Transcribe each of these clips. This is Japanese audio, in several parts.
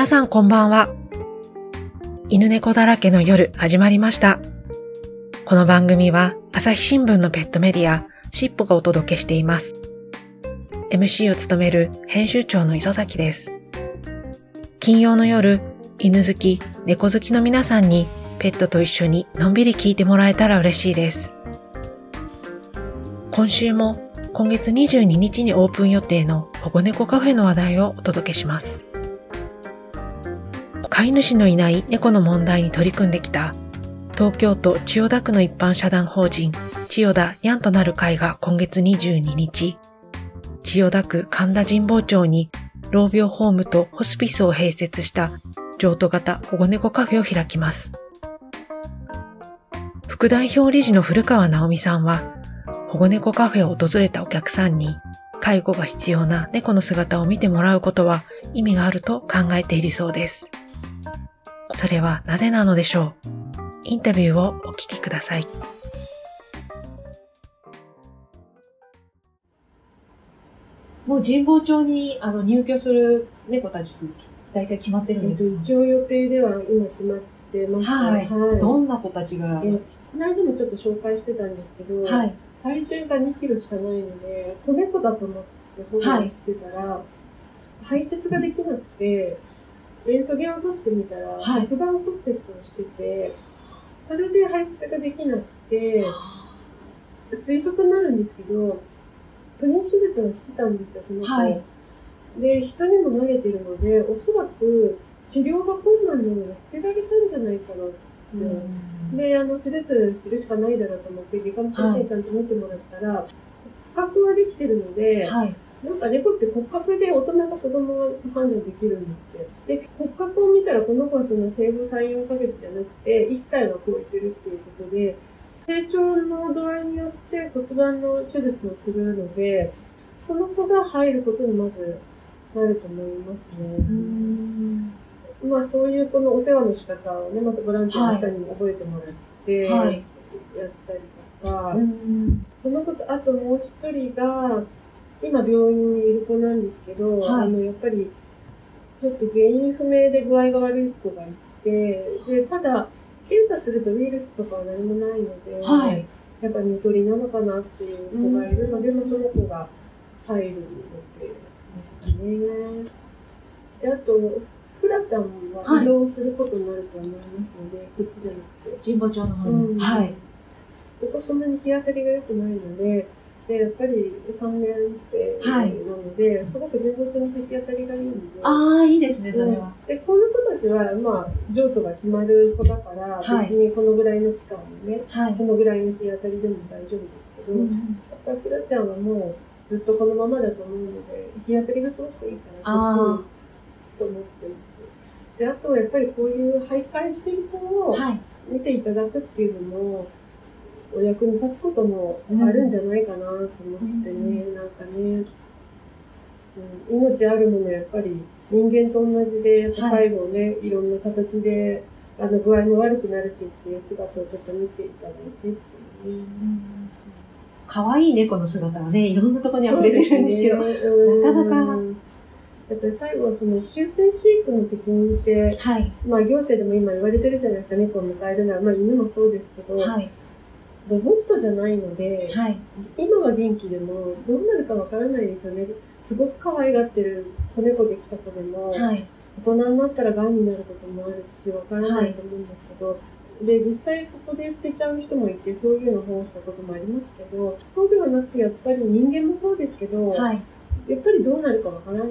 皆さんこんばんは。犬猫だらけの夜始まりました。この番組は朝日新聞のペットメディア、しっぽがお届けしています。MC を務める編集長の磯崎です。金曜の夜、犬好き、猫好きの皆さんにペットと一緒にのんびり聞いてもらえたら嬉しいです。今週も今月22日にオープン予定の保護猫カフェの話題をお届けします。飼い主のいない猫の問題に取り組んできた東京都千代田区の一般社団法人千代田にゃんとなる会が今月22日、千代田区神田神保町に老病ホームとホスピスを併設した譲渡型保護猫カフェを開きます。副代表理事の古川直美さんは、保護猫カフェを訪れたお客さんに介護が必要な猫の姿を見てもらうことは意味があると考えているそうです。それはなぜなのでしょう？インタビューをお聞きください。もう神保町にあの入居する猫たちに大体決まってるんえっと、ですか、一応予定では今決まってます。はい、はい。どんな子たちが、えこの間もちょっと紹介してたんですけど、はい。体重が2キロしかないので、子猫だと思って保護してたら、排泄ができなくて、レントゲンを取ってみたら、はい骨盤骨折をしてて、それで排泄ができなくて、推測になるんですけど、不妊手術をしてたんですよ、その子。はいで、人にも投げてるので、おそらく治療が困難なので捨てられたんじゃないかなって。うんで、あの、手術するしかないだろうと思って、外科の先生にちゃんと見てもらったら、骨格はできてるので、はい。なんか猫って骨格で大人が子供が判断できるんですって。で、骨格を見たらこの子はその生後3、4ヶ月じゃなくて、1歳は超えてるっていうことで、成長の度合いによって骨盤の手術をするので、その子が入ることにまずなると思いますね。うん。まあそういうこのお世話の仕方をね、またボランティアの人にも覚えてもらって、はい。やったりとか、うん。そのこと、あともう一人が、今病院にいる子なんですけど、はいあの、やっぱり、ちょっと原因不明で具合が悪い子がいて、で、ただ、検査するとウイルスとかは何もないので、はいやっぱ寝取りなのかなっていう子がいるので、まあその子が入る予定ですかね。で、あと、フラちゃんは移動することになると思いますので、こっちじゃなくて。神保町の方に。うんはい。ここそんなに日当たりが良くないので、で、やっぱり3年生なので、すごく神保町の日当たりがいいので、ああ、いいですね、それは。で、この子たちは、まあ、譲渡が決まる子だから、はい別にこのぐらいの期間にね、はいこ。のぐらいの日当たりでも大丈夫ですけど、うんやっぱりフラちゃんはもうずっとこのままだと思うので、日当たりがすごくいいから、そっちにと思ってます。で、あとはやっぱりこういう徘徊してる子をはい。見ていただくっていうのも、お役に立つこともあるんじゃないかなと思ってね、なんかね、うん、命あるものやっぱり人間と同じで、やっぱ最後ね、い、ろんな形で、あの具合も悪くなるしっていう姿をちょっと見ていただいてっていうね。可愛い猫の姿はね、いろんなところに溢れてるんですけど。ね。うん。なかなか。やっぱり最後はその終戦飼育の責任って、はい。まあ行政でも今言われてるじゃないですか、猫を迎えるなら、まあ犬もそうですけど、はい。ロボットじゃないので、はい。今は元気でもどうなるかわからないですよね。すごく可愛がってる子猫できた子でも、はい。大人になったら癌になることもあるし、わからないと思うんですけど、で、実際そこで捨てちゃう人もいて、そういうのを保護したこともありますけど、そうではなくて、やっぱり人間もそうですけど、はい。やっぱりどうなるかわからないっ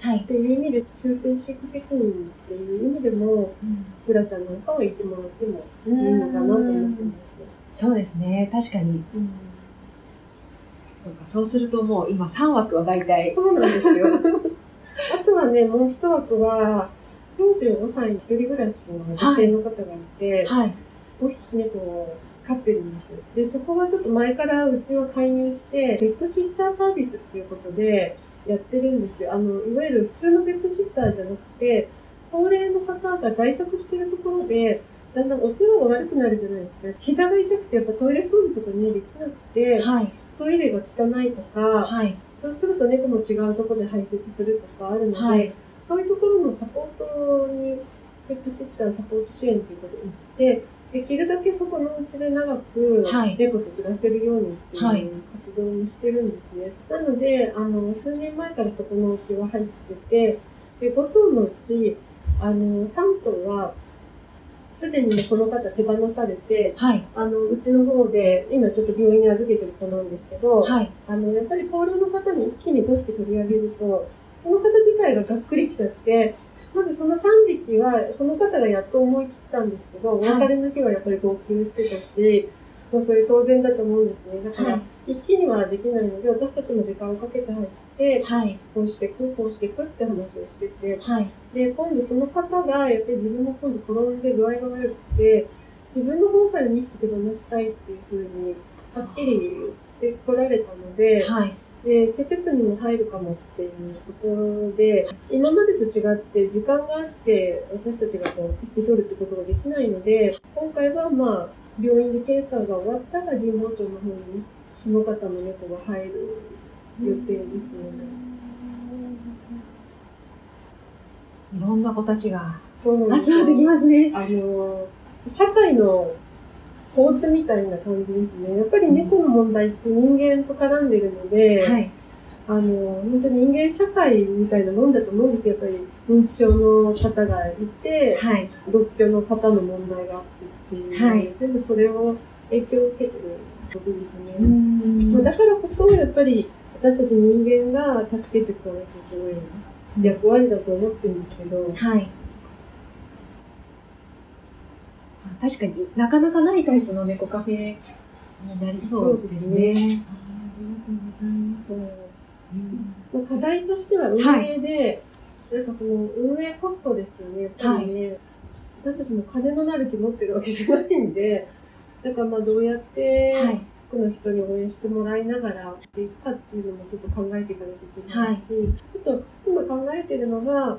はい。ていう意味で、修正飼育責任っていう意味でも、フラちゃんなんかはいてもらってもいいのかなと思ってます。そうですね、確かに。そうか、そうするともう今3枠は大体。そうなんですよ。あとはね、もう一枠は、45歳に一人暮らしの女性の方がいて、はい。5匹猫を飼ってるんです。で、そこはちょっと前からうちは介入して、ペットシッターサービスっていうことでやってるんですよ。あの、いわゆる普通のペットシッターじゃなくて、高齢の方が在宅してるところで、だんだんお世話が悪くなるじゃないですか。膝が痛くてやっぱトイレ掃除とかね、できなくて、はい。トイレが汚いとか、はい。そうすると猫も違うところで排泄するとかあるので、はいそういうところのサポートに、ペットシッターサポート支援ということに行って、できるだけそこのうちで長くはい猫と暮らせるようにっていうはい活動もしてるんですね。なので、あの、数年前からそこのうちは入ってて、で、5頭のうち、あの、3頭は、すでにこの方手放されて、はい。あの、うちの方で、今ちょっと病院に預けてる子なんですけど、はい。あの、やっぱり高齢の方に一気に5匹取り上げると、その方自体ががっくりきちゃって、まずその3匹は、その方がやっと思い切ったんですけど、おはい別れの日はやっぱり号泣してたし、まあそれ当然だと思うんですね。だから、一気にはできないので、私たちも時間をかけて入って、はい。こうしてく、こうしてくって話をしてて、はい。で、今度その方が、やっぱり自分も今度転んで具合が悪くて、自分の方から2匹手放したいっていうふうに、はっきり言ってこられたので、はい。で、施設にも入るかもっていうことで、今までと違って時間があって、私たちがこう、引き取るってことができないので、今回はまあ、病院で検査が終わったら神保町の方に、その方の猫が入る予定ですね。いろんな子たちが集まってきますね。あの、社会の構図みたいな感じですね。やっぱり猫の問題って人間と絡んでるので、はい。あの、本当に人間社会みたいなもんだと思うんですよ。やっぱり認知症の方がいて、はい。独居の方の問題があってっていう、はい全部それを影響を受けてることですね。まあだからこそ、やっぱり私たち人間が助けていかなきゃいけない役割だと思ってるんですけど、はい。確かになかなかないタイプの猫カフェになりそうですね。ありがとうございます。うんまあ課題としては運営で、なんかその運営コストですよね、やっぱりね。私たちも金のなる気持ってるわけじゃないんで、だからまあどうやって、はい。多くの人に応援してもらいながらやっていくかっていうのもちょっと考えていかなきゃいけないし、あと今考えてるのが、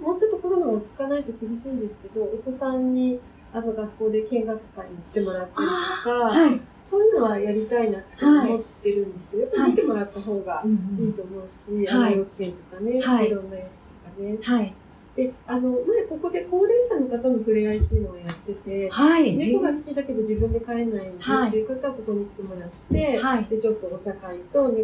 もうちょっとコロナが落ち着かないと厳しいんですけど、お子さんにあの学校で見学会に来てもらったりとか、はい。そういうのはやりたいなって思ってるんですよ。やっぱり見てもらった方がいいと思うし、はいあの幼稚園とかね、はいいろんなやつとかね。はい。で、あの、前ここで高齢者の方の触れ合いっていうのをやってて、はい。猫が好きだけど自分で飼えないっていう方はここに来てもらって、はい。で、ちょっとお茶会と猫を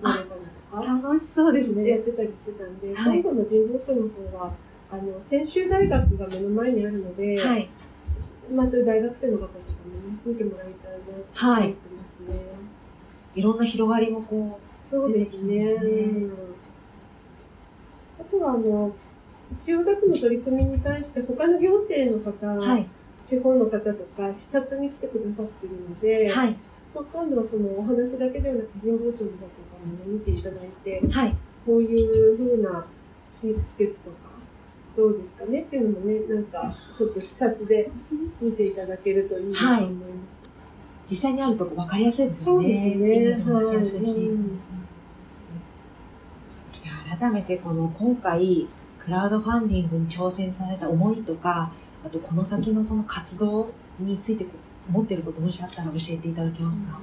乗れたりとか、楽しそうですね。やってたりしてたんで、はい今度の神保町の方は、あの、専修大学が目の前にあるので、はい。まあそういう大学生の方と見てもらいたいなと思ってますね。いろんな広がりもこそうですね。ねうんあとは、あの、千代田区の取り組みに対して、他の行政の方、う。はい。地方の方とか、視察に来てくださってるので、はい。まあ、今度はそのお話だけではなく、神保町の方とかも見ていただいて、はい。こういう風な施施設とか、どうですかねっていうのもね、なんか、ちょっと視察で見ていただけるといいなと思います。実際にあると分かりやすいですよそうですね。ねイメージもつきやすいし。はいうん改めてこの今回、クラウドファンディングに挑戦された思いとか、あとこの先のその活動について思っていることもしあったら教えていただけますか、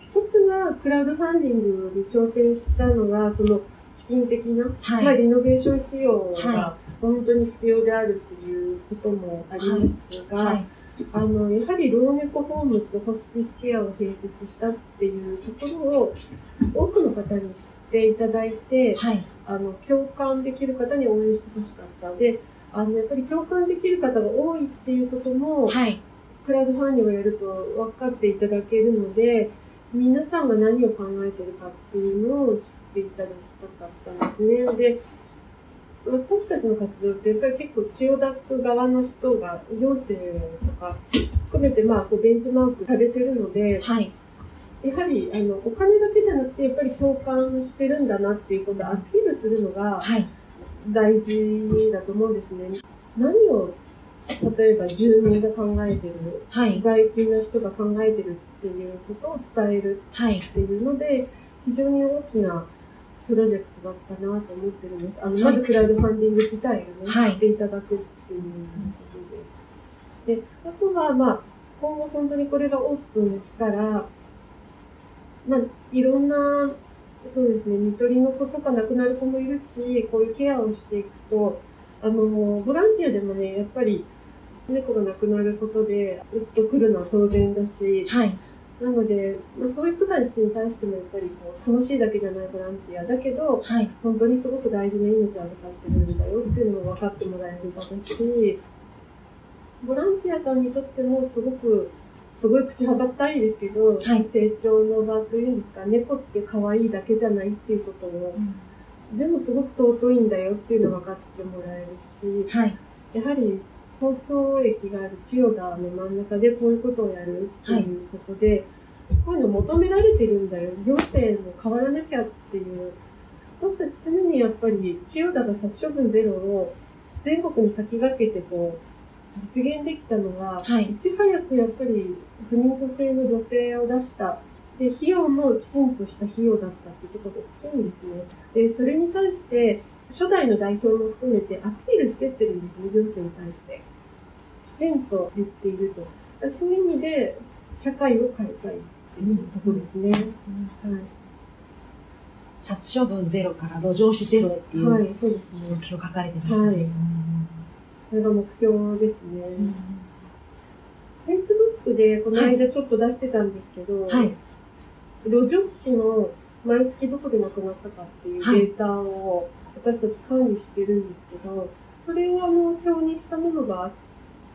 一つは、クラウドファンディングに挑戦したのが、その資金的な、はい。まあ、リノベーション費用はが本当に必要であるっていうこともありますが、はい。あの、やはり老猫ホームとホスピスケアを併設したっていうところを多くの方に知っていただいて、はい。あの、共感できる方に応援してほしかった。で、あの、やっぱり共感できる方が多いっていうことも、はい。クラウドファンディングをやると分かっていただけるので、皆さんが何を考えてるかっていうのを知っていただきたかったんですね。で、私たちの活動ってやっぱり結構千代田区側の人が行政とか含めてまあこうベンチマークされてるので、はい。やはりあのお金だけじゃなくてやっぱり共感してるんだなっていうことをアピールするのがはい。大事だと思うんですね。何を例えば住民が考えてるはい。在勤の人が考えてるっていうことを伝えるはい。っていうので、非常に大きなプロジェクトだったなと思ってるんです。あの、はいまずクラウドファンディング自体をね、はい知っていただくっていうことで。で、あとは、まあ、今後本当にこれがオープンしたら、まあ、いろんなそうですね、見取りの子とか亡くなる子もいるし、こういうケアをしていくと、あの、ボランティアでもね、やっぱり猫が亡くなることで、うっとくるのは当然だし、はい。なので、まあ、そういう人たちに対してもやっぱりこう楽しいだけじゃないボランティアだけど、はい。本当にすごく大事な命を預かってるんだよっていうのを分かってもらえる場だし、ボランティアさんにとってもすごく、すごい口はばったいですけど、はい成長の場というんですか、猫って可愛いだけじゃないっていうことを、でもすごく尊いんだよっていうのを分かってもらえるし、はい。やはり東京駅がある千代田の真ん中でこういうことをやるっていうことで、こういうの求められてるんだよ。行政も変わらなきゃっていう。私たち常にやっぱり千代田が殺処分ゼロを全国に先駆けてこう実現できたのは、はいいち早くやっぱり不妊去勢の女性を出した。で、費用もきちんとした費用だったっていうところが大きいんですね。で、それに対して、初代の代表も含めてアピールしてってるんですね、行政に対して。きちんと言っていると。そういう意味で、社会を変えたいっていうところですね。はい。殺処分ゼロから路上死ゼロへっていうはい、そうですね目。標書かれてましたね。はいそれが目標ですね。Facebook でこの間ちょっと出してたんですけど、はい。路上死の毎月どこで亡くなったかっていうはいデータを私たち管理してるんですけど、それをあの表にしたものが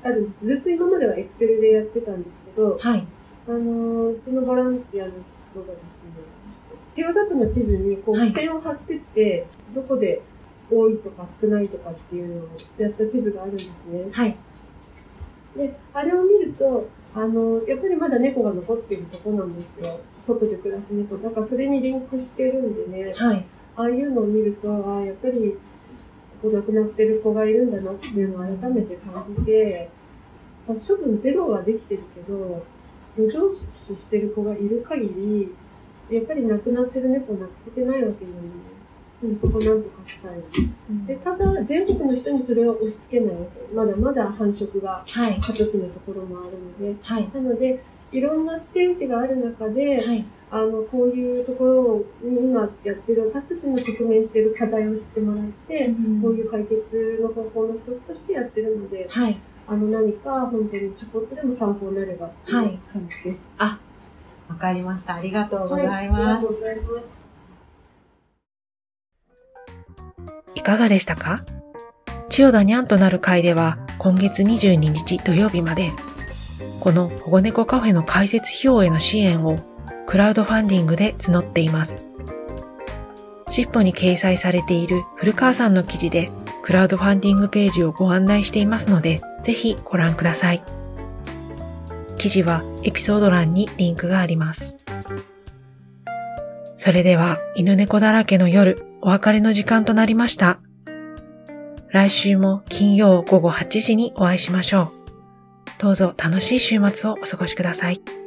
あるんです。ずっと今までは Excel でやってたんですけど、はい。あの、うちのボランティアの人がですね、千代田区の地図にこうはい付箋を貼ってって、どこで多いとか少ないとかっていうのをやった地図があるんですね。はい。で、あれを見ると、あの、やっぱりまだ猫が残っているとこなんですよ。外で暮らす猫。だからそれにリンクしてるんでね、はい。ああいうのを見ると、ああ、やっぱり、こう亡くなってる子がいるんだなっていうのを改めて感じて、殺処分ゼロはできてるけど、路上死してる子がいる限り、やっぱり亡くなってる猫をなくせてないわけなので、うん、そこなんとかしたい。で、ただ、全国の人にそれは押し付けないです。まだまだ繁殖がはい。過渡期のところもあるので、はい。なので、いろんなステージがある中で、はい。あの、こういうところに今やってる、私たちの直面している課題を知ってもらって、こういう解決の方法の一つとしてやってるので、はい。あの、何か本当にちょこっとでも参考になればっていうはい感じです。わかりました。ありがとうございはありますがとう。ございます。いかがでしたか？千代田にゃんとなる会では今月22日土曜日までこの保護猫カフェの開設費用への支援をクラウドファンディングで募っています。シッポに掲載されている古川さんの記事でクラウドファンディングページをご案内していますのでぜひご覧ください。記事はエピソード欄にリンクがあります。それでは犬猫だらけの夜お別れの時間となりました。来週も金曜午後8時にお会いしましょう。どうぞ楽しい週末をお過ごしください。